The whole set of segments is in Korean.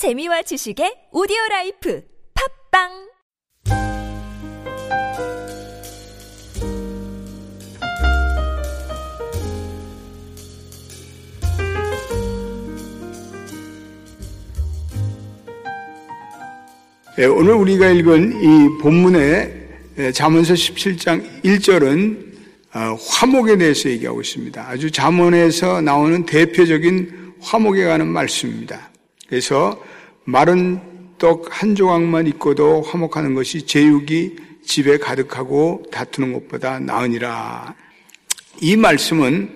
재미와 지식의 오디오 라이프 팟빵 예, 오늘 우리가 읽은 이 본문의 예, 잠언서 17장 1절은 어, 화목에 대해서 얘기하고 있습니다. 아주 잠언에서 나오는 대표적인 화목에 관한 말씀입니다. 그래서 마른 떡 한 조각만 있고도 화목하는 것이 제육이 집에 가득하고 다투는 것보다 나으니라. 이 말씀은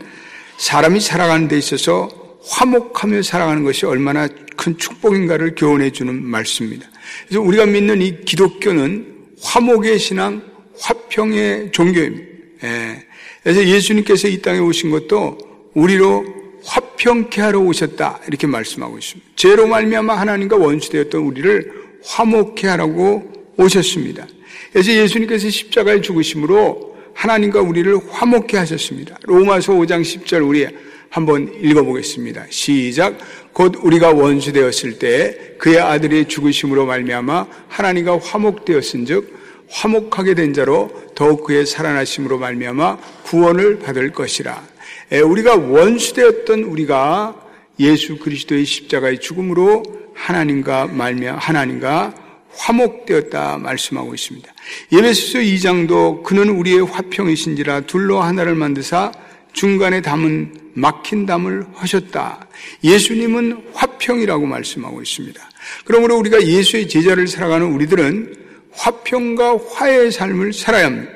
사람이 살아가는 데 있어서 화목하며 살아가는 것이 얼마나 큰 축복인가를 교훈해 주는 말씀입니다. 그래서 우리가 믿는 이 기독교는 화목의 신앙, 화평의 종교입니다. 예. 그래서 예수님께서 이 땅에 오신 것도 우리로 화평케 하러 오셨다 이렇게 말씀하고 있습니다. 죄로 말미암아 하나님과 원수되었던 우리를 화목케 하라고 오셨습니다. 그래서 예수님께서 십자가에 죽으심으로 하나님과 우리를 화목케 하셨습니다. 로마서 5장 10절 우리 한번 읽어보겠습니다. 시작. 곧 우리가 원수 되었을 때 그의 아들의 죽으심으로 말미암아 하나님과 화목되었은즉 화목하게 된 자로 더욱 그의 살아나심으로 말미암아 구원을 받을 것이라. 우리가 원수 되었던 우리가 예수 그리스도의 십자가의 죽음으로 하나님과 말미암아 하나님과 화목되었다 말씀하고 있습니다. 예배소서 2장도 그는 우리의 화평이신지라 둘로 하나를 만드사 중간에 담은 막힌 담을 하셨다. 예수님은 화평이라고 말씀하고 있습니다. 그러므로 우리가 예수의 제자를 살아가는 우리들은 화평과 화해의 삶을 살아야 합니다.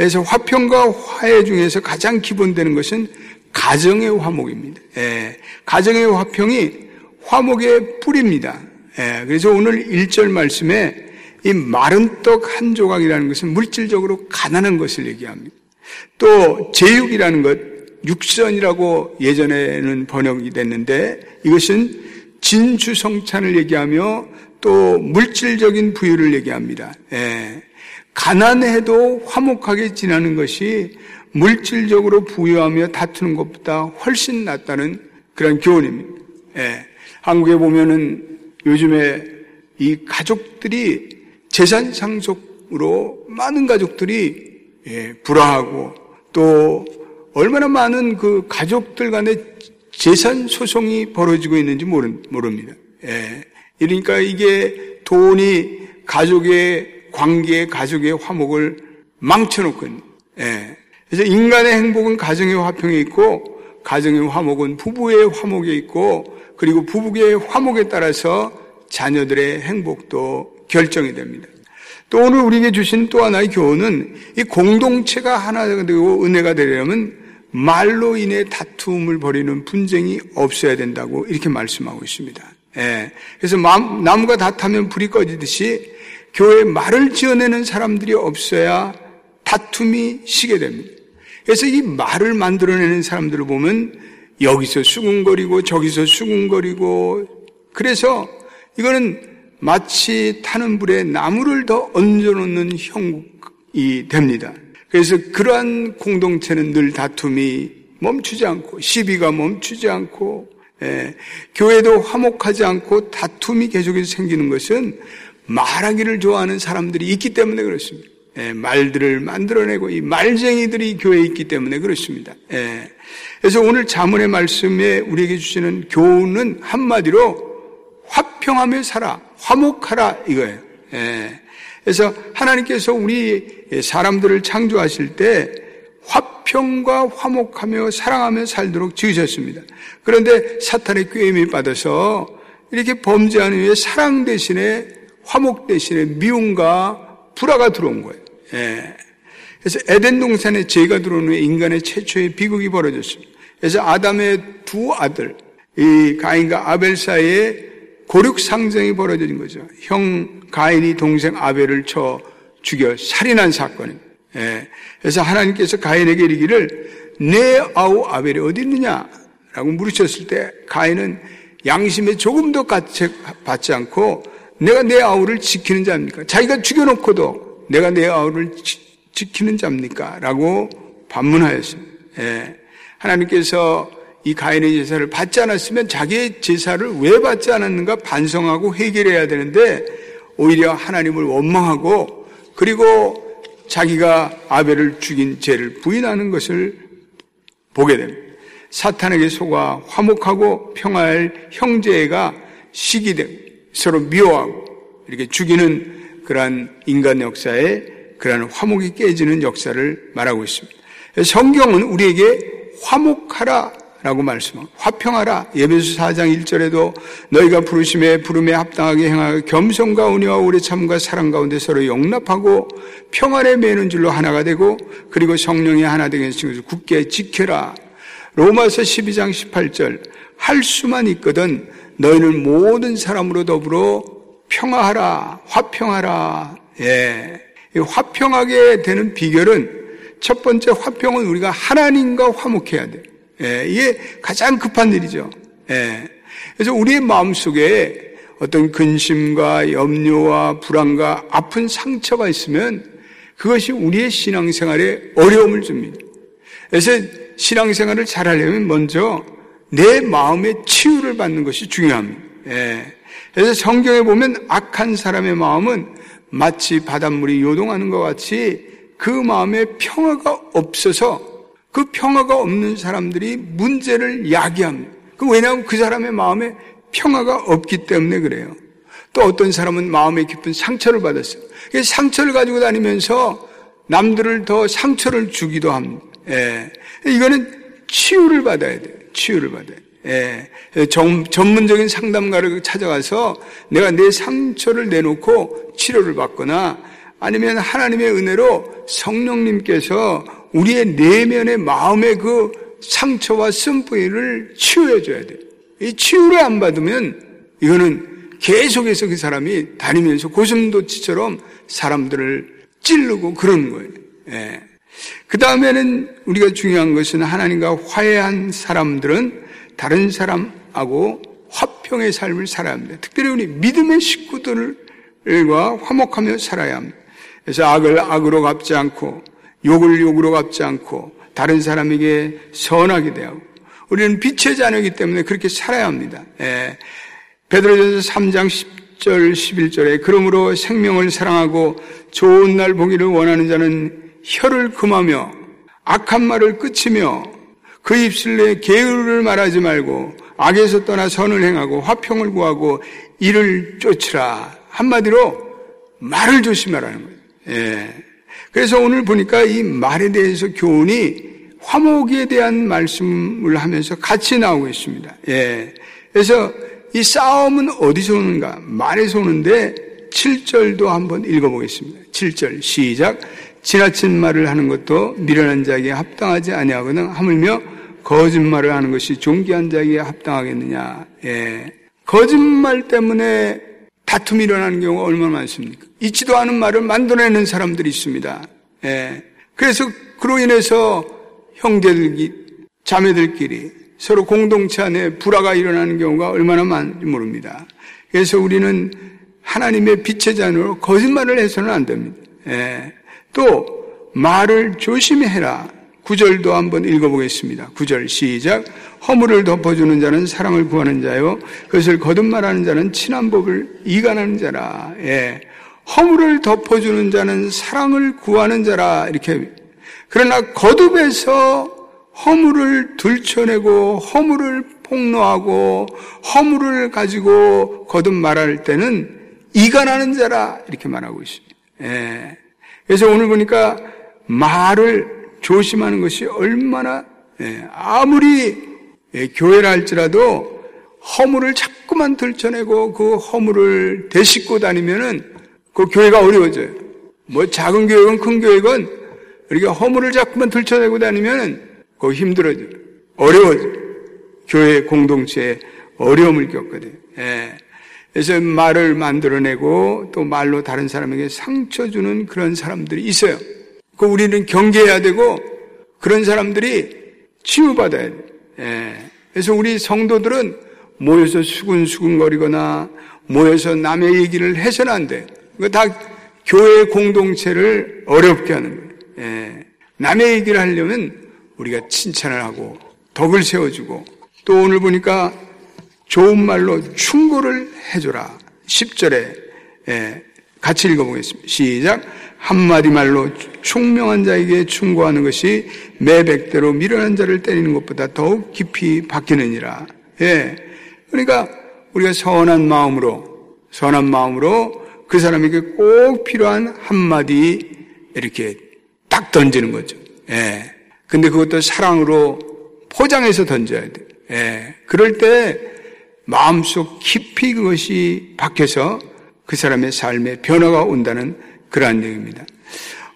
그래서 화평과 화해 중에서 가장 기본되는 것은 가정의 화목입니다. 예, 가정의 화평이 화목의 뿌리입니다. 예, 그래서 오늘 1절 말씀에 이 마른 떡 한 조각이라는 것은 물질적으로 가난한 것을 얘기합니다. 또 제육이라는 것, 육선이라고 예전에는 번역이 됐는데 이것은 진주성찬을 얘기하며 또 물질적인 부유를 얘기합니다. 예. 가난해도 화목하게 지나는 것이 물질적으로 부유하며 다투는 것보다 훨씬 낫다는 그런 교훈입니다. 예. 한국에 보면은 요즘에 이 가족들이 재산 상속으로 많은 가족들이 예, 불화하고 또 얼마나 많은 그 가족들 간의 재산 소송이 벌어지고 있는지 모릅니다. 예. 그러니까 이게 돈이 가족의 관계, 가족의 화목을 망쳐놓고 있는. 예. 그래서 인간의 행복은 가정의 화평에 있고, 가정의 화목은 부부의 화목에 있고, 그리고 부부의 화목에 따라서 자녀들의 행복도 결정이 됩니다. 또 오늘 우리에게 주신 또 하나의 교훈은 이 공동체가 하나가 되고 은혜가 되려면 말로 인해 다툼을 벌이는 분쟁이 없어야 된다고 이렇게 말씀하고 있습니다. 예. 그래서 나무가 다 타면 불이 꺼지듯이 교회에 말을 지어내는 사람들이 없어야 다툼이 시게 됩니다. 그래서 이 말을 만들어내는 사람들을 보면 여기서 수군거리고 저기서 수군거리고 그래서 이거는 마치 타는 불에 나무를 더 얹어놓는 형국이 됩니다. 그래서 그러한 공동체는 늘 다툼이 멈추지 않고 시비가 멈추지 않고 예, 교회도 화목하지 않고 다툼이 계속해서 생기는 것은 말하기를 좋아하는 사람들이 있기 때문에 그렇습니다. 예, 말들을 만들어내고 이 말쟁이들이 교회에 있기 때문에 그렇습니다. 예, 그래서 오늘 자문의 말씀에 우리에게 주시는 교훈은 한마디로 화평하며 살아, 화목하라 이거예요. 예, 그래서 하나님께서 우리 사람들을 창조하실 때 화평과 화목하며 사랑하며 살도록 지으셨습니다. 그런데 사탄의 꾀임이 받아서 이렇게 범죄하는 후에 사랑 대신에 화목 대신에 미움과 불화가 들어온 거예요. 예. 그래서 에덴 동산에 죄가 들어온 후에 인간의 최초의 비극이 벌어졌습니다. 그래서 아담의 두 아들, 이 가인과 아벨 사이에 고륙 상정이 벌어진 거죠. 형 가인이 동생 아벨을 쳐 죽여 살인한 사건입니다. 예. 그래서 하나님께서 가인에게 이르기를 내 아우 아벨이 어디 있느냐? 라고 물으셨을 때 가인은 양심에 조금도 받지 않고 내가 내 아우를 지키는 자입니까? 자기가 죽여놓고도 내가 내 아우를 지, 키는 자입니까? 라고 반문하였습니다. 예. 하나님께서 이 가인의 제사를 받지 않았으면 자기의 제사를 왜 받지 않았는가 반성하고 회개해야 되는데 오히려 하나님을 원망하고 그리고 자기가 아벨을 죽인 죄를 부인하는 것을 보게 됩니다. 사탄에게 속아 화목하고 평화할 형제가 시기되고 서로 미워하고 이렇게 죽이는 그러한 인간 역사에 그러한 화목이 깨지는 역사를 말하고 있습니다. 성경은 우리에게 화목하라 라고 말씀합니다. 화평하라. 예배수 4장 1절에도 너희가 부르심에 부름에 합당하게 행하여 겸손과 은혜와 오래 참과 사랑 가운데 서로 용납하고 평안에 매는 줄로 하나가 되고 그리고 성령이 하나 하신 것을 굳게 지켜라. 로마서 12장 18절 할 수만 있거든 너희는 모든 사람으로 더불어 평화하라. 화평하라. 예. 화평하게 되는 비결은 첫 번째 화평은 우리가 하나님과 화목해야 돼. 예, 이게 가장 급한 일이죠. 예. 그래서 우리의 마음 속에 어떤 근심과 염려와 불안과 아픈 상처가 있으면 그것이 우리의 신앙생활에 어려움을 줍니다. 그래서 신앙생활을 잘하려면 먼저 내 마음의 치유를 받는 것이 중요합니다. 예. 그래서 성경에 보면 악한 사람의 마음은 마치 바닷물이 요동하는 것 같이 그 마음에 평화가 없어서 그 평화가 없는 사람들이 문제를 야기합니다. 그 왜냐하면 그 사람의 마음에 평화가 없기 때문에 그래요. 또 어떤 사람은 마음에 깊은 상처를 받았어요. 상처를 가지고 다니면서 남들을 더 상처를 주기도 합니다. 예. 이거는 치유를 받아야 돼요. 치유를 받아야 돼요. 예. 정, 전문적인 상담가를 찾아가서 내가 내 상처를 내놓고 치료를 받거나 아니면 하나님의 은혜로 성령님께서 우리의 내면의 마음의 그 상처와 쓴뿌리를 치유해줘야 돼요. 이 치유를 안 받으면 이거는 계속해서 그 사람이 다니면서 고슴도치처럼 사람들을 찌르고 그러는 거예요. 예. 그 다음에는 우리가 중요한 것은 하나님과 화해한 사람들은 다른 사람하고 화평의 삶을 살아야 합니다. 특별히 우리 믿음의 식구들과 화목하며 살아야 합니다. 그래서 악을 악으로 갚지 않고 욕을 욕으로 갚지 않고 다른 사람에게 선하게 대하고 우리는 빛의 자녀이기 때문에 그렇게 살아야 합니다. 예. 베드로전서 3장 10절 11절에 그러므로 생명을 사랑하고 좋은 날 보기를 원하는 자는 혀를 금하며 악한 말을 끝이며 그 입술에 게으를 말하지 말고 악에서 떠나 선을 행하고 화평을 구하고 이를 쫓으라 한마디로 말을 조심하라는 거예요. 예. 그래서 오늘 보니까 이 말에 대해서 교훈이 화목에 대한 말씀을 하면서 같이 나오고 있습니다. 예. 그래서 이 싸움은 어디서 오는가? 말에서 오는데 7절도 한번 읽어보겠습니다. 7절 시작. 지나친 말을 하는 것도 미련한 자에게 합당하지 아니하거든 하물며 거짓말을 하는 것이 존귀한 자에게 합당하겠느냐. 예. 거짓말 때문에 다툼이 일어나는 경우가 얼마나 많습니까? 있지도 않은 말을 만들어내는 사람들이 있습니다. 예. 그래서 그로 인해서 형제들, 자매들끼리 서로 공동체 안에 불화가 일어나는 경우가 얼마나 많은지 모릅니다. 그래서 우리는 하나님의 빛의 자녀로 거짓말을 해서는 안 됩니다. 예. 또 말을 조심히 해라. 구절도 한번 읽어보겠습니다. 구절 시작. 허물을 덮어주는 자는 사랑을 구하는 자요. 그것을 거듭말하는 자는 친한 법을 이간하는 자라. 예. 허물을 덮어주는 자는 사랑을 구하는 자라. 이렇게. 그러나 거듭에서 허물을 들춰내고 허물을 폭로하고 허물을 가지고 거듭 말할 때는 이간하는 자라. 이렇게 말하고 있습니다. 예. 그래서 오늘 보니까 말을 조심하는 것이 얼마나 예, 아무리 예, 교회라 할지라도 허물을 자꾸만 들춰내고 그 허물을 되씹고 다니면은 그 교회가 어려워져요. 뭐 작은 교회건 큰 교회건 이렇게 허물을 자꾸만 들춰내고 다니면은 그 힘들어져. 어려워져. 교회 공동체에 어려움을 겪거든요. 예. 그래서 말을 만들어내고 또 말로 다른 사람에게 상처 주는 그런 사람들이 있어요. 그 우리는 경계해야 되고 그런 사람들이 치유받아야 돼. 예. 그래서 우리 성도들은 모여서 수근수근거리거나 모여서 남의 얘기를 해서는 안 돼. 그거 다 교회 공동체를 어렵게 하는 거예요. 예. 남의 얘기를 하려면 우리가 칭찬을 하고 덕을 세워주고 또 오늘 보니까 좋은 말로 충고를 해줘라. 10절에 예, 같이 읽어보겠습니다. 시작. 한마디 말로 총명한 자에게 충고하는 것이 매백대로 미련한 자를 때리는 것보다 더욱 깊이 박히느니라. 예. 그러니까 우리가 선한 마음으로, 선한 마음으로 그 사람에게 꼭 필요한 한마디 이렇게 딱 던지는 거죠. 예. 근데 그것도 사랑으로 포장해서 던져야 돼. 예. 그럴 때 마음속 깊이 그것이 박혀서 그 사람의 삶에 변화가 온다는 그러한 얘기입니다.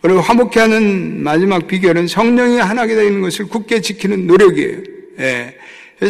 그리고 화목해 하는 마지막 비결은 성령이 하나게 되는 것을 굳게 지키는 노력이에요. 예.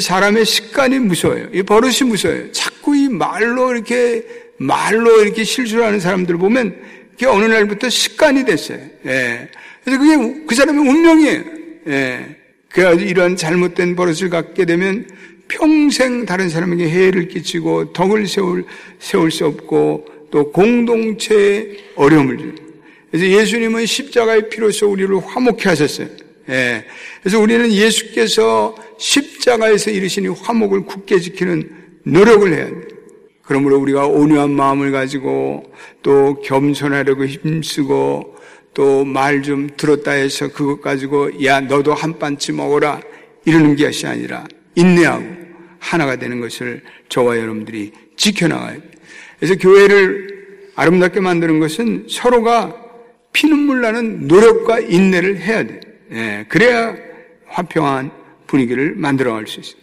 사람의 습관이 무서워요. 이 버릇이 무서워요. 자꾸 이 말로 이렇게, 말로 이렇게 실수를 하는 사람들 을 보면 그게 어느 날부터 습관이 됐어요. 예. 그래서 그게 그 사람의 운명이에요. 예. 그래가지고 이런 잘못된 버릇을 갖게 되면 평생 다른 사람에게 해를 끼치고 덕을 세울, 세울 수 없고 또 공동체에 어려움을 줍니다. 그래서 예수님은 십자가의 피로서 우리를 화목케 하셨어요. 예. 그래서 우리는 예수께서 십자가에서 이르시니 화목을 굳게 지키는 노력을 해야 돼요. 그러므로 우리가 온유한 마음을 가지고 또 겸손하려고 힘쓰고 또 말 좀 들었다 해서 그것 가지고 야 너도 한 반치 먹어라 이러는 것이 아니라 인내하고 하나가 되는 것을 저와 여러분들이 지켜나가야 돼요. 그래서 교회를 아름답게 만드는 것은 서로가 피눈물 나는 노력과 인내를 해야 돼. 예, 그래야 화평한 분위기를 만들어갈 수 있어요.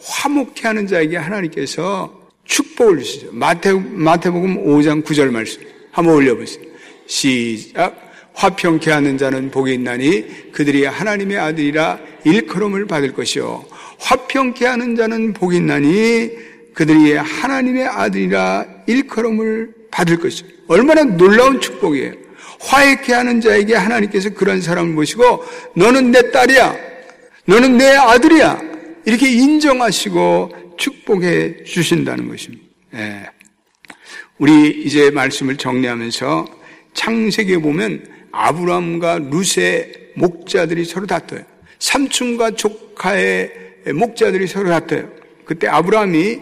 화목해 하는 자에게 하나님께서 축복을 주시죠. 마태, 마태복음 5장 9절 말씀. 한번 올려보세요. 시작. 화평케 하는 자는 복이 있나니 그들이 하나님의 아들이라 일컬음을 받을 것이요. 화평케 하는 자는 복이 있나니 그들이 하나님의 아들이라 일컬음을 받을 것이요. 얼마나 놀라운 축복이에요. 화해케 하는 자에게 하나님께서 그런 사람을 모시고 너는 내 딸이야. 너는 내 아들이야. 이렇게 인정하시고 축복해 주신다는 것입니다. 예. 우리 이제 말씀을 정리하면서 창세기에 보면 아브라함과 룻의 목자들이 서로 다퉈요. 삼촌과 조카의 목자들이 서로 다퉈요. 그때 아브라함이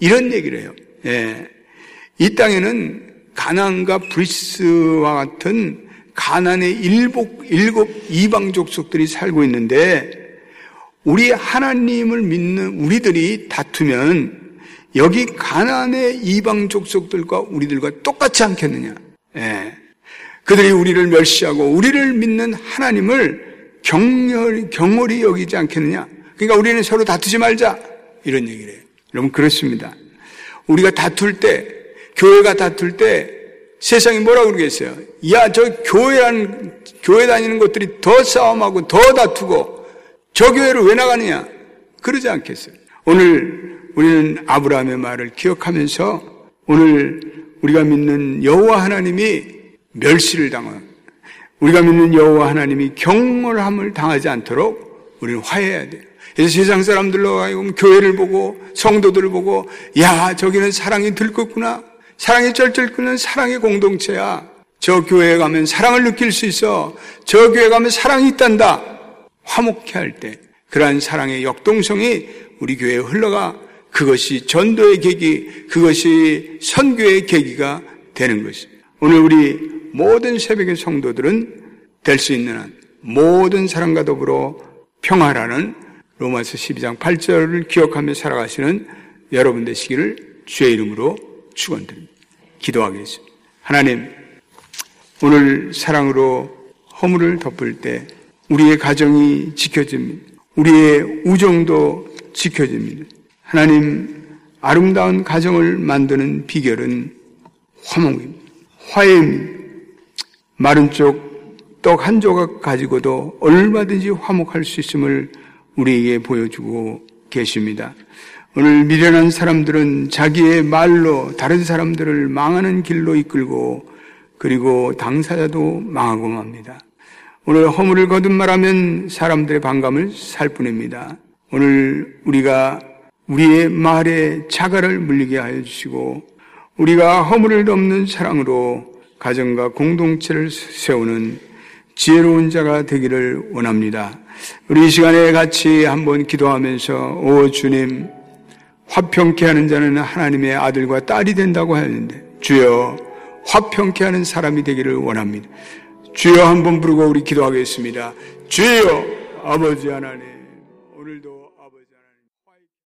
이런 얘기를 해요. 예. 이 땅에는 가난과 브리스와 같은 가난의 일복, 일곱 이방 족속들이 살고 있는데 우리 하나님을 믿는 우리들이 다투면 여기 가난의 이방 족속들과 우리들과 똑같지 않겠느냐? 예. 그들이 우리를 멸시하고 우리를 믿는 하나님을 경렬, 경홀히 여기지 않겠느냐? 그러니까 우리는 서로 다투지 말자. 이런 얘기를 해요. 여러분, 그렇습니다. 우리가 다툴 때, 교회가 다툴 때 세상이 뭐라 그러겠어요? 야, 저 교회란, 교회 다니는 것들이 더 싸움하고 더 다투고 저 교회를 왜 나가느냐? 그러지 않겠어요. 오늘 우리는 아브라함의 말을 기억하면서 오늘 우리가 믿는 여호와 하나님이 멸시를 당한 우리가 믿는 여호와 하나님이 경멸함을 당하지 않도록 우리는 화해해야 돼요. 그래서 세상 사람들로 하여금 교회를 보고 성도들을 보고 야 저기는 사랑이 들끓구나 사랑이 쩔쩔 끓는 사랑의 공동체야. 저 교회에 가면 사랑을 느낄 수 있어. 저 교회에 가면 사랑이 있단다. 화목해 할 때 그러한 사랑의 역동성이 우리 교회에 흘러가 그것이 전도의 계기, 그것이 선교의 계기가 되는 것입니다. 오늘 우리 모든 새벽의 성도들은 될 수 있는 한 모든 사람과 더불어 평화라는 로마서 12장 8절을 기억하며 살아가시는 여러분 되시기를 주의 이름으로 축원드립니다. 기도하겠습니다. 하나님, 오늘 사랑으로 허물을 덮을 때 우리의 가정이 지켜집니다. 우리의 우정도 지켜집니다. 하나님, 아름다운 가정을 만드는 비결은 화목입니다. 화해입니다. 마른 쪽 떡 한 조각 가지고도 얼마든지 화목할 수 있음을 우리에게 보여주고 계십니다. 오늘 미련한 사람들은 자기의 말로 다른 사람들을 망하는 길로 이끌고 그리고 당사자도 망하고 맙니다. 오늘 허물을 거듭 말하면 사람들의 반감을 살 뿐입니다. 오늘 우리가 우리의 말에 자가를 물리게 하여 주시고 우리가 허물을 덮는 사랑으로 가정과 공동체를 세우는 지혜로운 자가 되기를 원합니다. 우리 이 시간에 같이 한번 기도하면서 오 주님 화평케 하는 자는 하나님의 아들과 딸이 된다고 하는데 주여 화평케 하는 사람이 되기를 원합니다. 주여 한번 부르고 우리 기도하겠습니다. 주여 아버지 하나님